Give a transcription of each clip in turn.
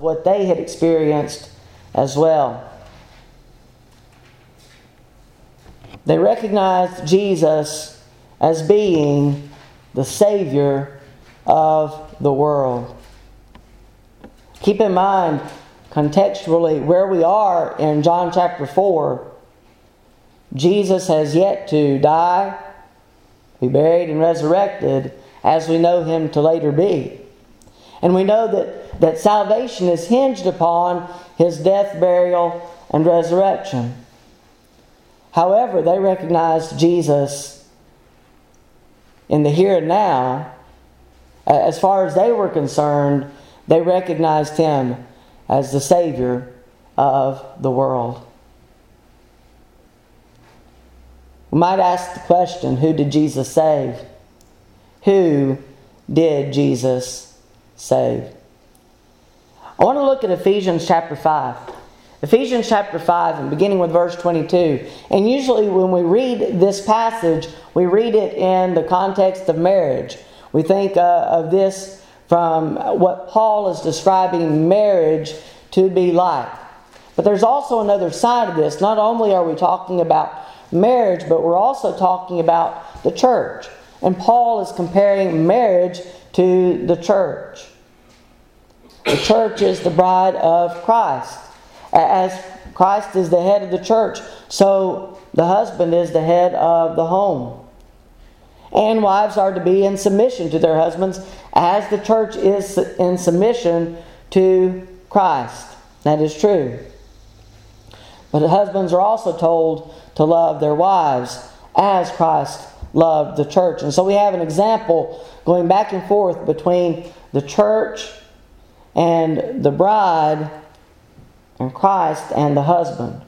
what they had experienced as well. They recognized Jesus as being the Savior of the world. Keep in mind, contextually, where we are in John chapter 4, Jesus has yet to die, be buried, and resurrected as we know him to later be. And we know that, that salvation is hinged upon his death, burial, and resurrection. However, they recognized Jesus in the here and now. As far as they were concerned, they recognized him as the Savior of the world. We might ask the question who did Jesus save? Who did Jesus save? I want to look at Ephesians chapter 5. Ephesians chapter 5 and beginning with verse 22. And usually when we read this passage, we read it in the context of marriage. We think uh, of this from what Paul is describing marriage to be like. But there's also another side of this. Not only are we talking about marriage, but we're also talking about the church. And Paul is comparing marriage to the church. The church is the bride of Christ. As Christ is the head of the church, so the husband is the head of the home. And wives are to be in submission to their husbands as the church is in submission to Christ. That is true. But husbands are also told to love their wives as Christ loved the church. And so we have an example going back and forth between the church and the bride and Christ and the husband.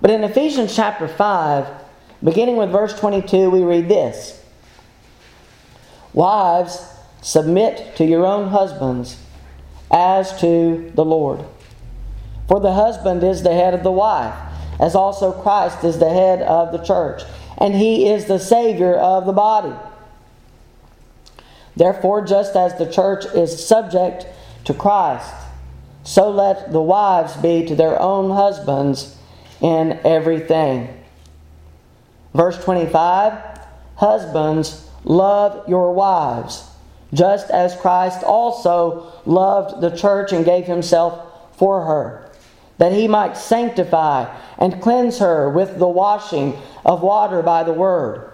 But in Ephesians chapter 5, beginning with verse 22, we read this Wives, submit to your own husbands as to the Lord. For the husband is the head of the wife as also Christ is the head of the church, and he is the Savior of the body. Therefore, just as the church is subject to Christ, so let the wives be to their own husbands in everything. Verse 25 Husbands, love your wives, just as Christ also loved the church and gave himself for her that he might sanctify and cleanse her with the washing of water by the word,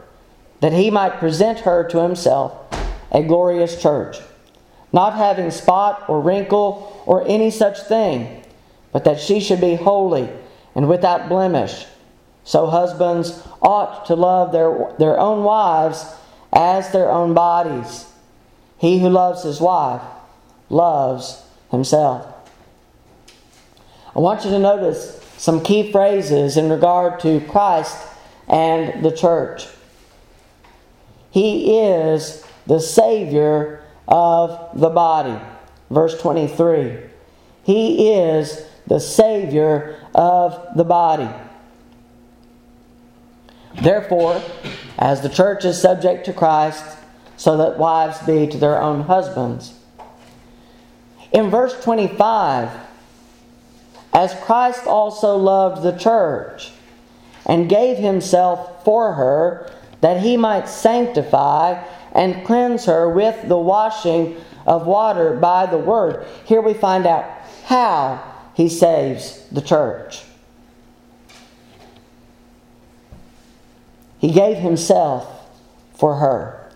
that he might present her to himself a glorious church, not having spot or wrinkle or any such thing, but that she should be holy and without blemish. So husbands ought to love their, their own wives as their own bodies. He who loves his wife loves himself. I want you to notice some key phrases in regard to Christ and the church. He is the Savior of the body. Verse 23. He is the Savior of the body. Therefore, as the church is subject to Christ, so that wives be to their own husbands. In verse 25, as Christ also loved the church and gave himself for her, that he might sanctify and cleanse her with the washing of water by the word. Here we find out how he saves the church. He gave himself for her.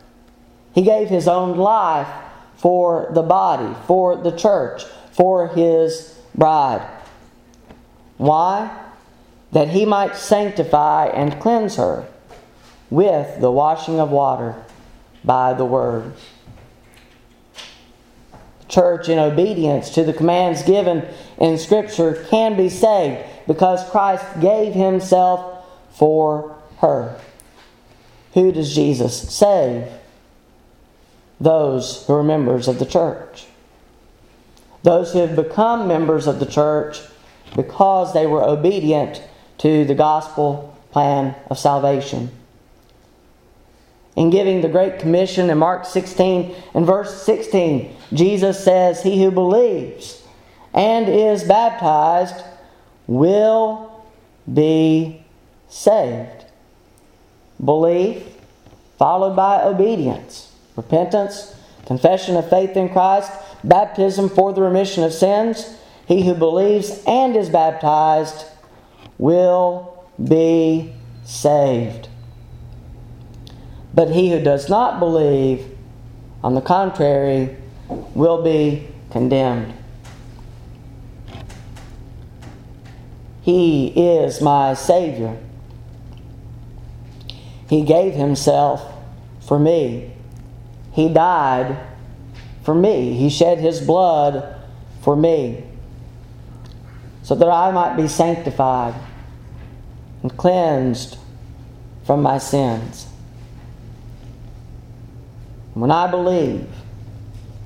He gave his own life for the body, for the church, for his bride. Why? That he might sanctify and cleanse her with the washing of water by the word. Church, in obedience to the commands given in Scripture, can be saved because Christ gave himself for her. Who does Jesus save? Those who are members of the church. Those who have become members of the church because they were obedient to the gospel plan of salvation. In giving the Great Commission in Mark 16 and verse 16, Jesus says, He who believes and is baptized will be saved. Belief followed by obedience, repentance, confession of faith in Christ, baptism for the remission of sins. He who believes and is baptized will be saved. But he who does not believe, on the contrary, will be condemned. He is my Savior. He gave Himself for me. He died for me. He shed His blood for me so that I might be sanctified and cleansed from my sins. When I believe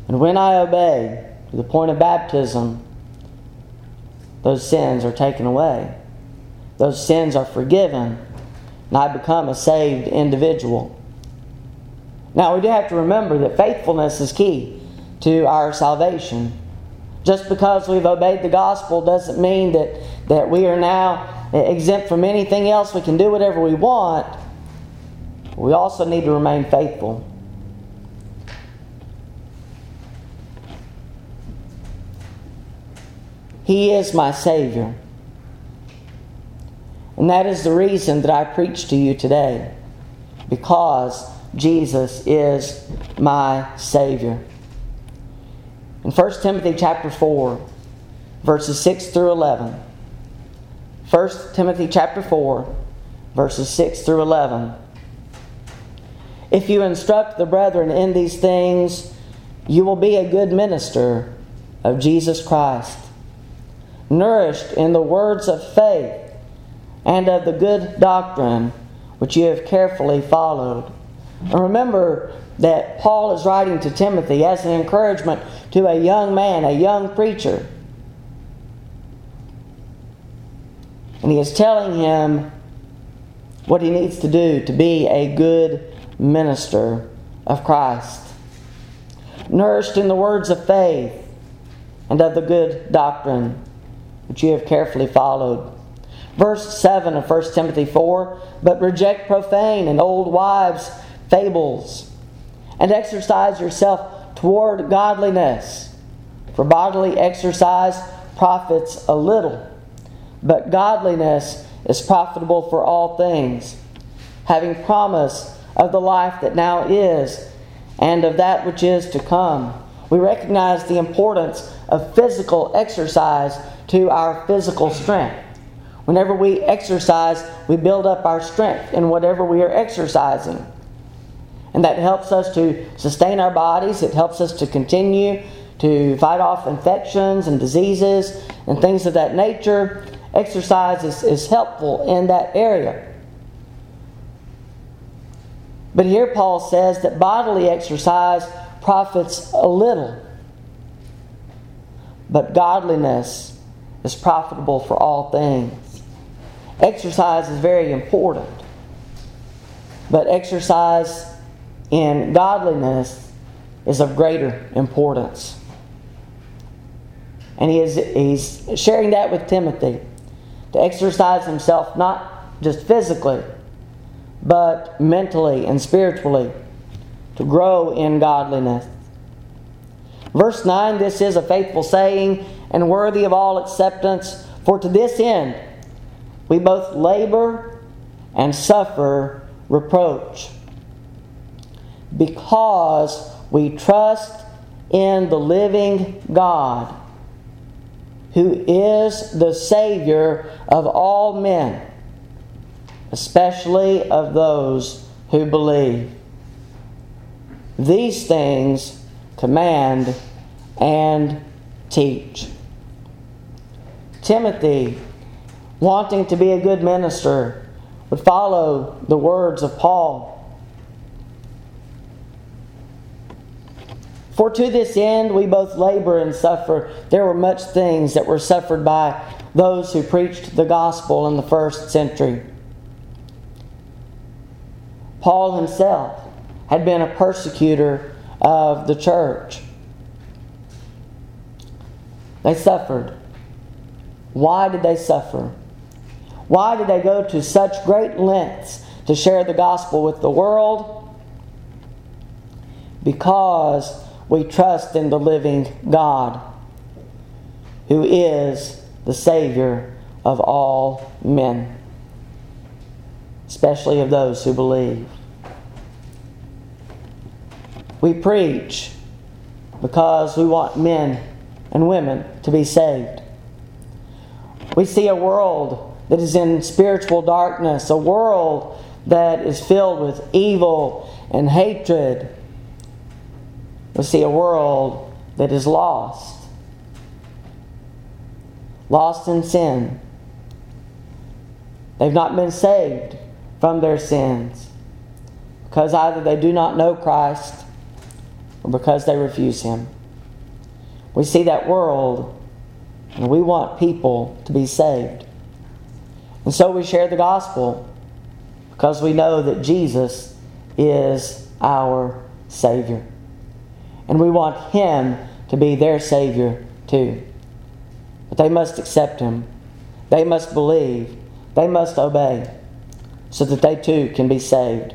and when I obey to the point of baptism, those sins are taken away. Those sins are forgiven, and I become a saved individual. Now, we do have to remember that faithfulness is key to our salvation. Just because we've obeyed the gospel doesn't mean that, that we are now exempt from anything else. We can do whatever we want. We also need to remain faithful. He is my Savior. And that is the reason that I preach to you today. Because Jesus is my Savior. In 1 Timothy chapter 4, verses 6 through 11. 1 Timothy chapter 4, verses 6 through 11. If you instruct the brethren in these things, you will be a good minister of Jesus Christ nourished in the words of faith and of the good doctrine which you have carefully followed. And remember that Paul is writing to Timothy as an encouragement to a young man, a young preacher. And he is telling him what he needs to do to be a good minister of Christ. Nourished in the words of faith and of the good doctrine which you have carefully followed. Verse 7 of 1 Timothy 4 But reject profane and old wives' fables, and exercise yourself toward godliness. For bodily exercise profits a little, but godliness is profitable for all things, having promise of the life that now is and of that which is to come. We recognize the importance of physical exercise to our physical strength. Whenever we exercise, we build up our strength in whatever we are exercising. And that helps us to sustain our bodies, it helps us to continue to fight off infections and diseases and things of that nature. Exercise is, is helpful in that area. But here Paul says that bodily exercise profits a little, but godliness is profitable for all things. Exercise is very important, but exercise in godliness is of greater importance. And he is, he's sharing that with Timothy to exercise himself not just physically, but mentally and spiritually, to grow in godliness. Verse 9 this is a faithful saying and worthy of all acceptance, for to this end we both labor and suffer reproach. Because we trust in the living God, who is the Savior of all men, especially of those who believe. These things command and teach. Timothy, wanting to be a good minister, would follow the words of Paul. For to this end we both labor and suffer. There were much things that were suffered by those who preached the gospel in the first century. Paul himself had been a persecutor of the church. They suffered. Why did they suffer? Why did they go to such great lengths to share the gospel with the world? Because we trust in the living God, who is the Savior of all men, especially of those who believe. We preach because we want men and women to be saved. We see a world that is in spiritual darkness, a world that is filled with evil and hatred. We see a world that is lost, lost in sin. They've not been saved from their sins because either they do not know Christ or because they refuse Him. We see that world and we want people to be saved. And so we share the gospel because we know that Jesus is our Savior. And we want Him to be their Savior too. But they must accept Him, they must believe, they must obey so that they too can be saved.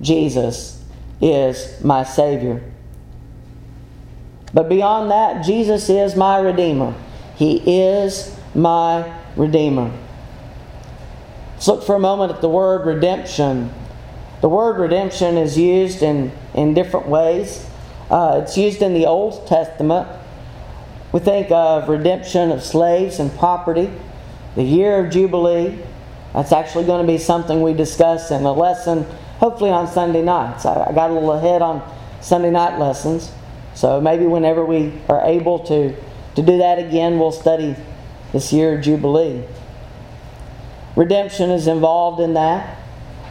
Jesus is my Savior. But beyond that, Jesus is my Redeemer. He is my Redeemer. Let's look for a moment at the word redemption. The word redemption is used in, in different ways. Uh, it's used in the Old Testament. We think of redemption of slaves and property, the year of Jubilee. That's actually going to be something we discuss in a lesson, hopefully on Sunday nights. I, I got a little ahead on Sunday night lessons. So maybe whenever we are able to, to do that again, we'll study this year Jubilee. Redemption is involved in that.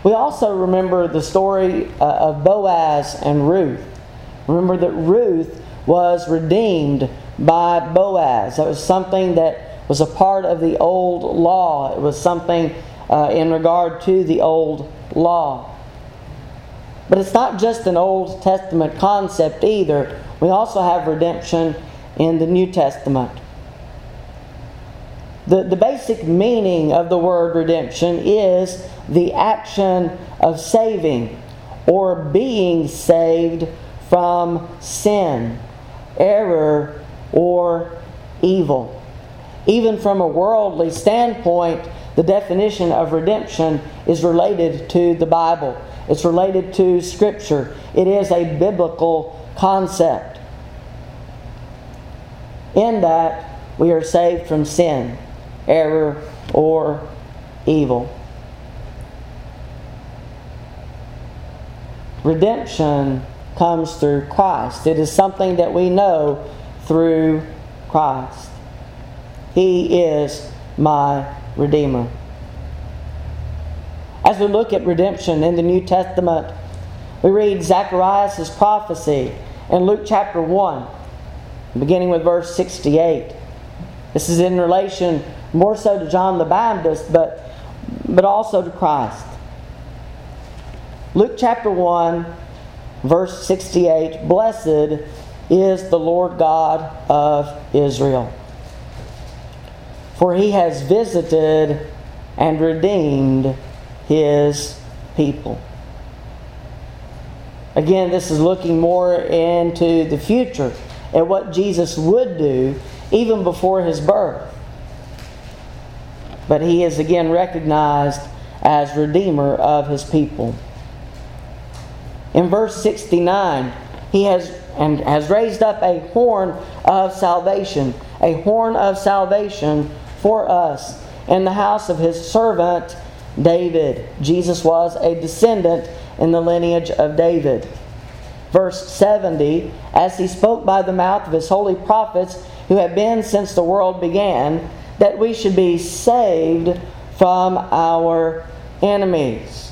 We also remember the story uh, of Boaz and Ruth. Remember that Ruth was redeemed by Boaz. That was something that was a part of the old law. It was something uh, in regard to the old law. But it's not just an Old Testament concept either. We also have redemption in the New Testament. The, the basic meaning of the word redemption is the action of saving or being saved from sin, error, or evil. Even from a worldly standpoint, the definition of redemption is related to the Bible. It's related to Scripture. It is a biblical concept. In that, we are saved from sin, error, or evil. Redemption comes through Christ. It is something that we know through Christ. He is my Redeemer. As we look at redemption in the New Testament, we read Zacharias' prophecy in Luke chapter 1, beginning with verse 68. This is in relation more so to John the Baptist, but, but also to Christ. Luke chapter 1, verse 68 Blessed is the Lord God of Israel, for he has visited and redeemed his people. Again, this is looking more into the future at what Jesus would do even before his birth. But he is again recognized as Redeemer of his people. In verse 69, he has and has raised up a horn of salvation, a horn of salvation for us in the house of his servant David. Jesus was a descendant in the lineage of David. Verse 70 As he spoke by the mouth of his holy prophets, who have been since the world began, that we should be saved from our enemies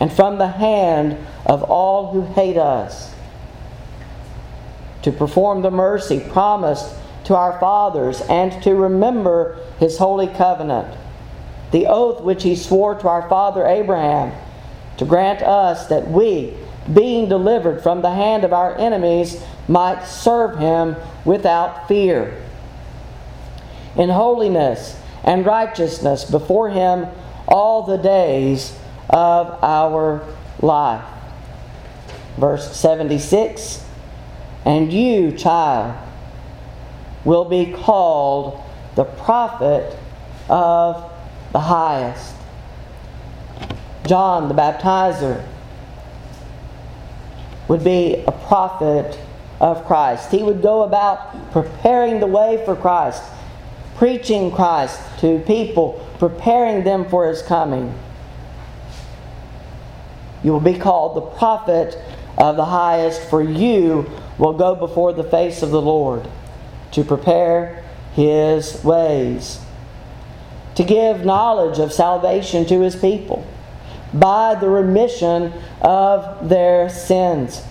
and from the hand of all who hate us, to perform the mercy promised to our fathers, and to remember his holy covenant, the oath which he swore to our father Abraham to grant us that we, being delivered from the hand of our enemies, might serve him without fear. In holiness and righteousness before him all the days of our life. Verse 76 And you, child, will be called the prophet of the highest. John the baptizer would be a prophet of Christ. He would go about preparing the way for Christ, preaching Christ to people, preparing them for his coming. You will be called the prophet of the highest, for you will go before the face of the Lord to prepare his ways, to give knowledge of salvation to his people by the remission of their sins.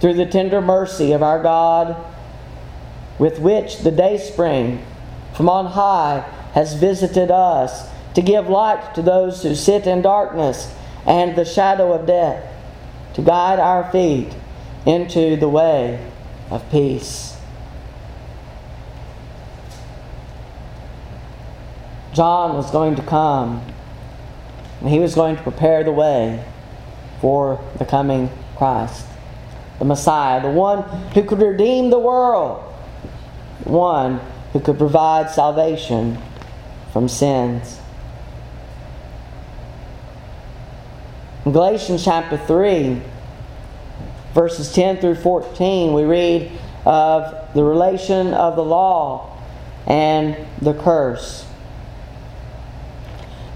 Through the tender mercy of our God, with which the day spring from on high has visited us, to give light to those who sit in darkness and the shadow of death, to guide our feet into the way of peace. John was going to come and he was going to prepare the way for the coming Christ, the Messiah, the one who could redeem the world, one who could provide salvation from sins. In Galatians chapter 3, verses 10 through 14, we read of the relation of the law and the curse.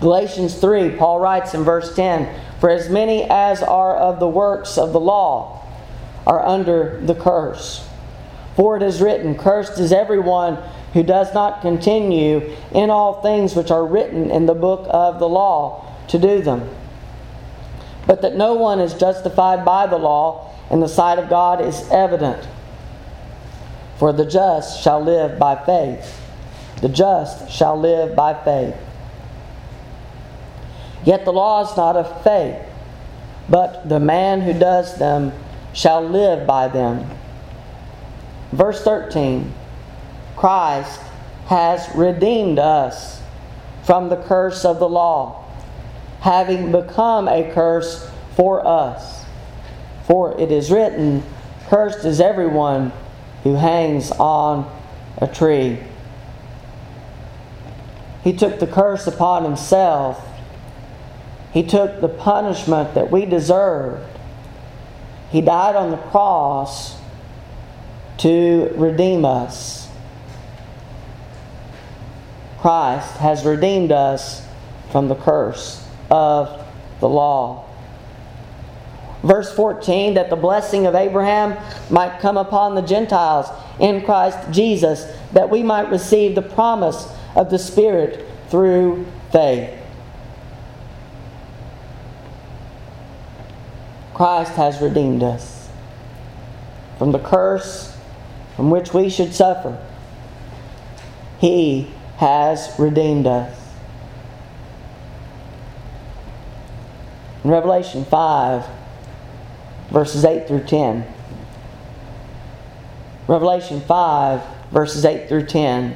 Galatians 3, Paul writes in verse 10 For as many as are of the works of the law are under the curse. For it is written, Cursed is everyone who does not continue in all things which are written in the book of the law to do them. But that no one is justified by the law in the sight of God is evident. For the just shall live by faith. The just shall live by faith. Yet the law is not of faith, but the man who does them shall live by them. Verse 13 Christ has redeemed us from the curse of the law, having become a curse for us. For it is written, Cursed is everyone who hangs on a tree. He took the curse upon himself he took the punishment that we deserved. He died on the cross to redeem us. Christ has redeemed us from the curse of the law. Verse 14 that the blessing of Abraham might come upon the Gentiles in Christ Jesus, that we might receive the promise of the Spirit through faith. Christ has redeemed us from the curse from which we should suffer. He has redeemed us. In Revelation 5, verses 8 through 10. Revelation 5, verses 8 through 10.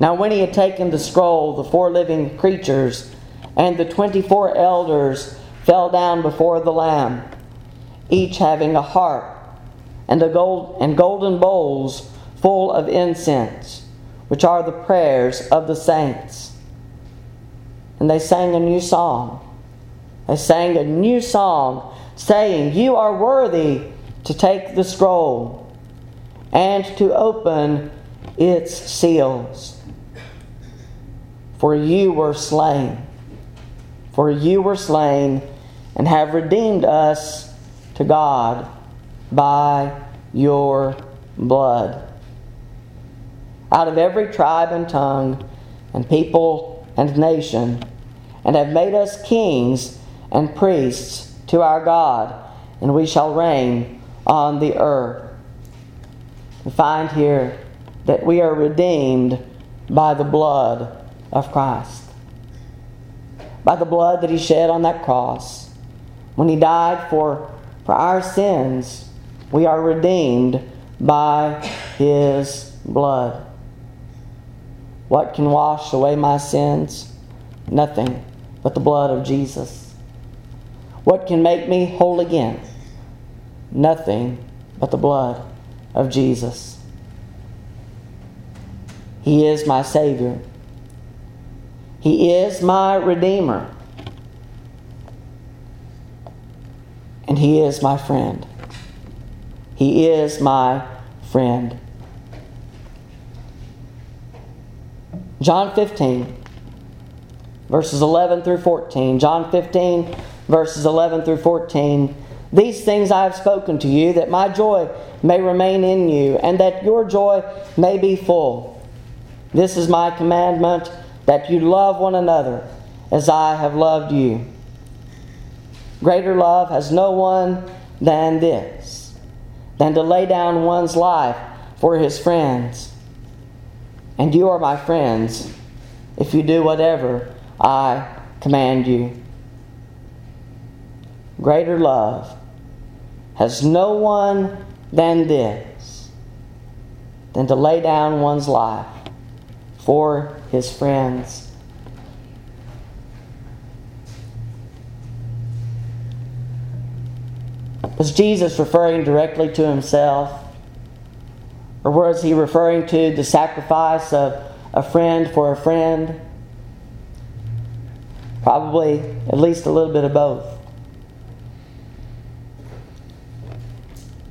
Now, when he had taken the scroll, the four living creatures and the 24 elders fell down before the Lamb, each having a harp and, a gold, and golden bowls full of incense, which are the prayers of the saints. And they sang a new song. They sang a new song, saying, You are worthy to take the scroll and to open its seals. For you were slain. For you were slain and have redeemed us to God by your blood. Out of every tribe and tongue and people and nation, and have made us kings and priests to our God, and we shall reign on the earth. We find here that we are redeemed by the blood of Christ. By the blood that he shed on that cross. When he died for, for our sins, we are redeemed by his blood. What can wash away my sins? Nothing but the blood of Jesus. What can make me whole again? Nothing but the blood of Jesus. He is my Savior. He is my Redeemer. And He is my friend. He is my friend. John 15, verses 11 through 14. John 15, verses 11 through 14. These things I have spoken to you, that my joy may remain in you, and that your joy may be full. This is my commandment, that you love one another as I have loved you. Greater love has no one than this, than to lay down one's life for his friends. And you are my friends if you do whatever I command you. Greater love has no one than this, than to lay down one's life for his friends. Was Jesus referring directly to himself? Or was he referring to the sacrifice of a friend for a friend? Probably at least a little bit of both.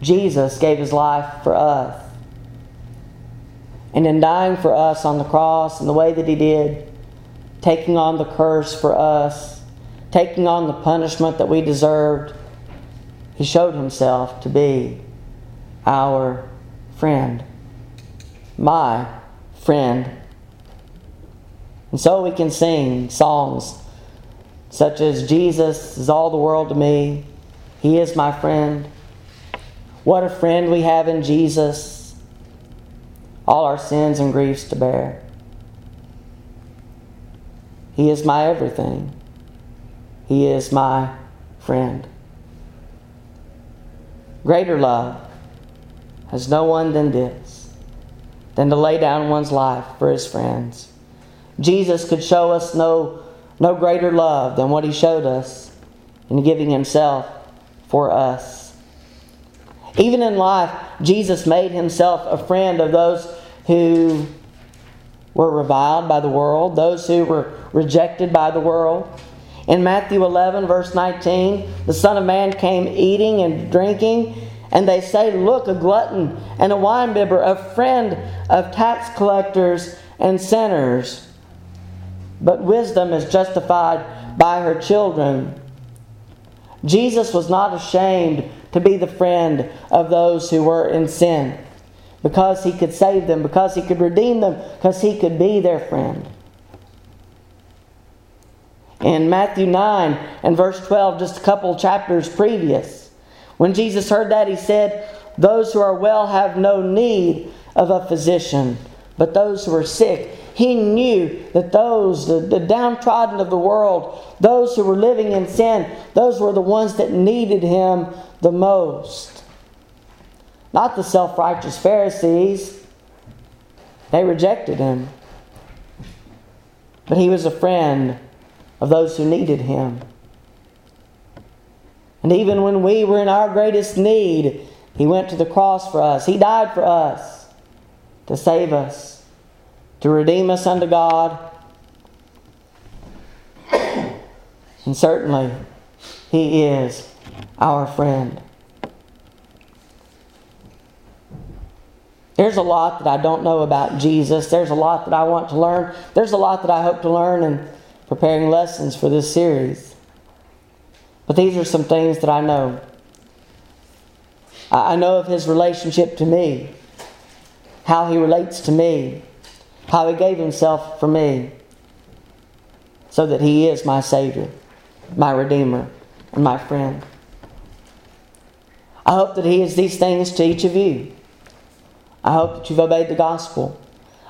Jesus gave his life for us. And in dying for us on the cross in the way that he did, taking on the curse for us, taking on the punishment that we deserved, he showed himself to be our friend. My friend. And so we can sing songs such as Jesus is all the world to me, He is my friend. What a friend we have in Jesus, all our sins and griefs to bear. He is my everything. He is my friend. Greater love has no one than this, than to lay down one's life for his friends. Jesus could show us no, no greater love than what he showed us in giving himself for us. Even in life, Jesus made himself a friend of those who were reviled by the world, those who were rejected by the world. In Matthew 11, verse 19, the Son of Man came eating and drinking, and they say, Look, a glutton and a winebibber, a friend of tax collectors and sinners. But wisdom is justified by her children. Jesus was not ashamed to be the friend of those who were in sin because he could save them, because he could redeem them, because he could be their friend. In Matthew 9 and verse 12, just a couple chapters previous, when Jesus heard that, he said, Those who are well have no need of a physician, but those who are sick. He knew that those, the, the downtrodden of the world, those who were living in sin, those were the ones that needed him the most. Not the self righteous Pharisees. They rejected him. But he was a friend of those who needed him. And even when we were in our greatest need, he went to the cross for us. He died for us to save us, to redeem us unto God. And certainly, he is our friend. There's a lot that I don't know about Jesus. There's a lot that I want to learn. There's a lot that I hope to learn in preparing lessons for this series. But these are some things that I know. I know of his relationship to me, how he relates to me, how he gave himself for me, so that he is my Savior, my Redeemer, and my friend. I hope that he is these things to each of you. I hope that you've obeyed the gospel.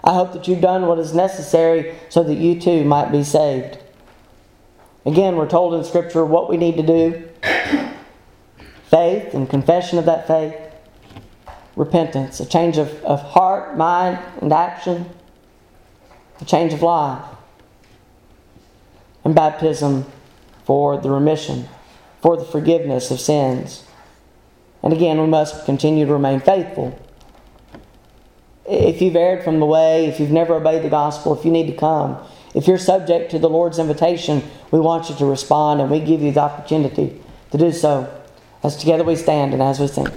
I hope that you've done what is necessary so that you too might be saved. Again, we're told in Scripture what we need to do faith and confession of that faith, repentance, a change of, of heart, mind, and action, a change of life, and baptism for the remission, for the forgiveness of sins. And again, we must continue to remain faithful. If you've erred from the way, if you've never obeyed the gospel, if you need to come, if you're subject to the Lord's invitation, we want you to respond and we give you the opportunity to do so. As together we stand and as we sing.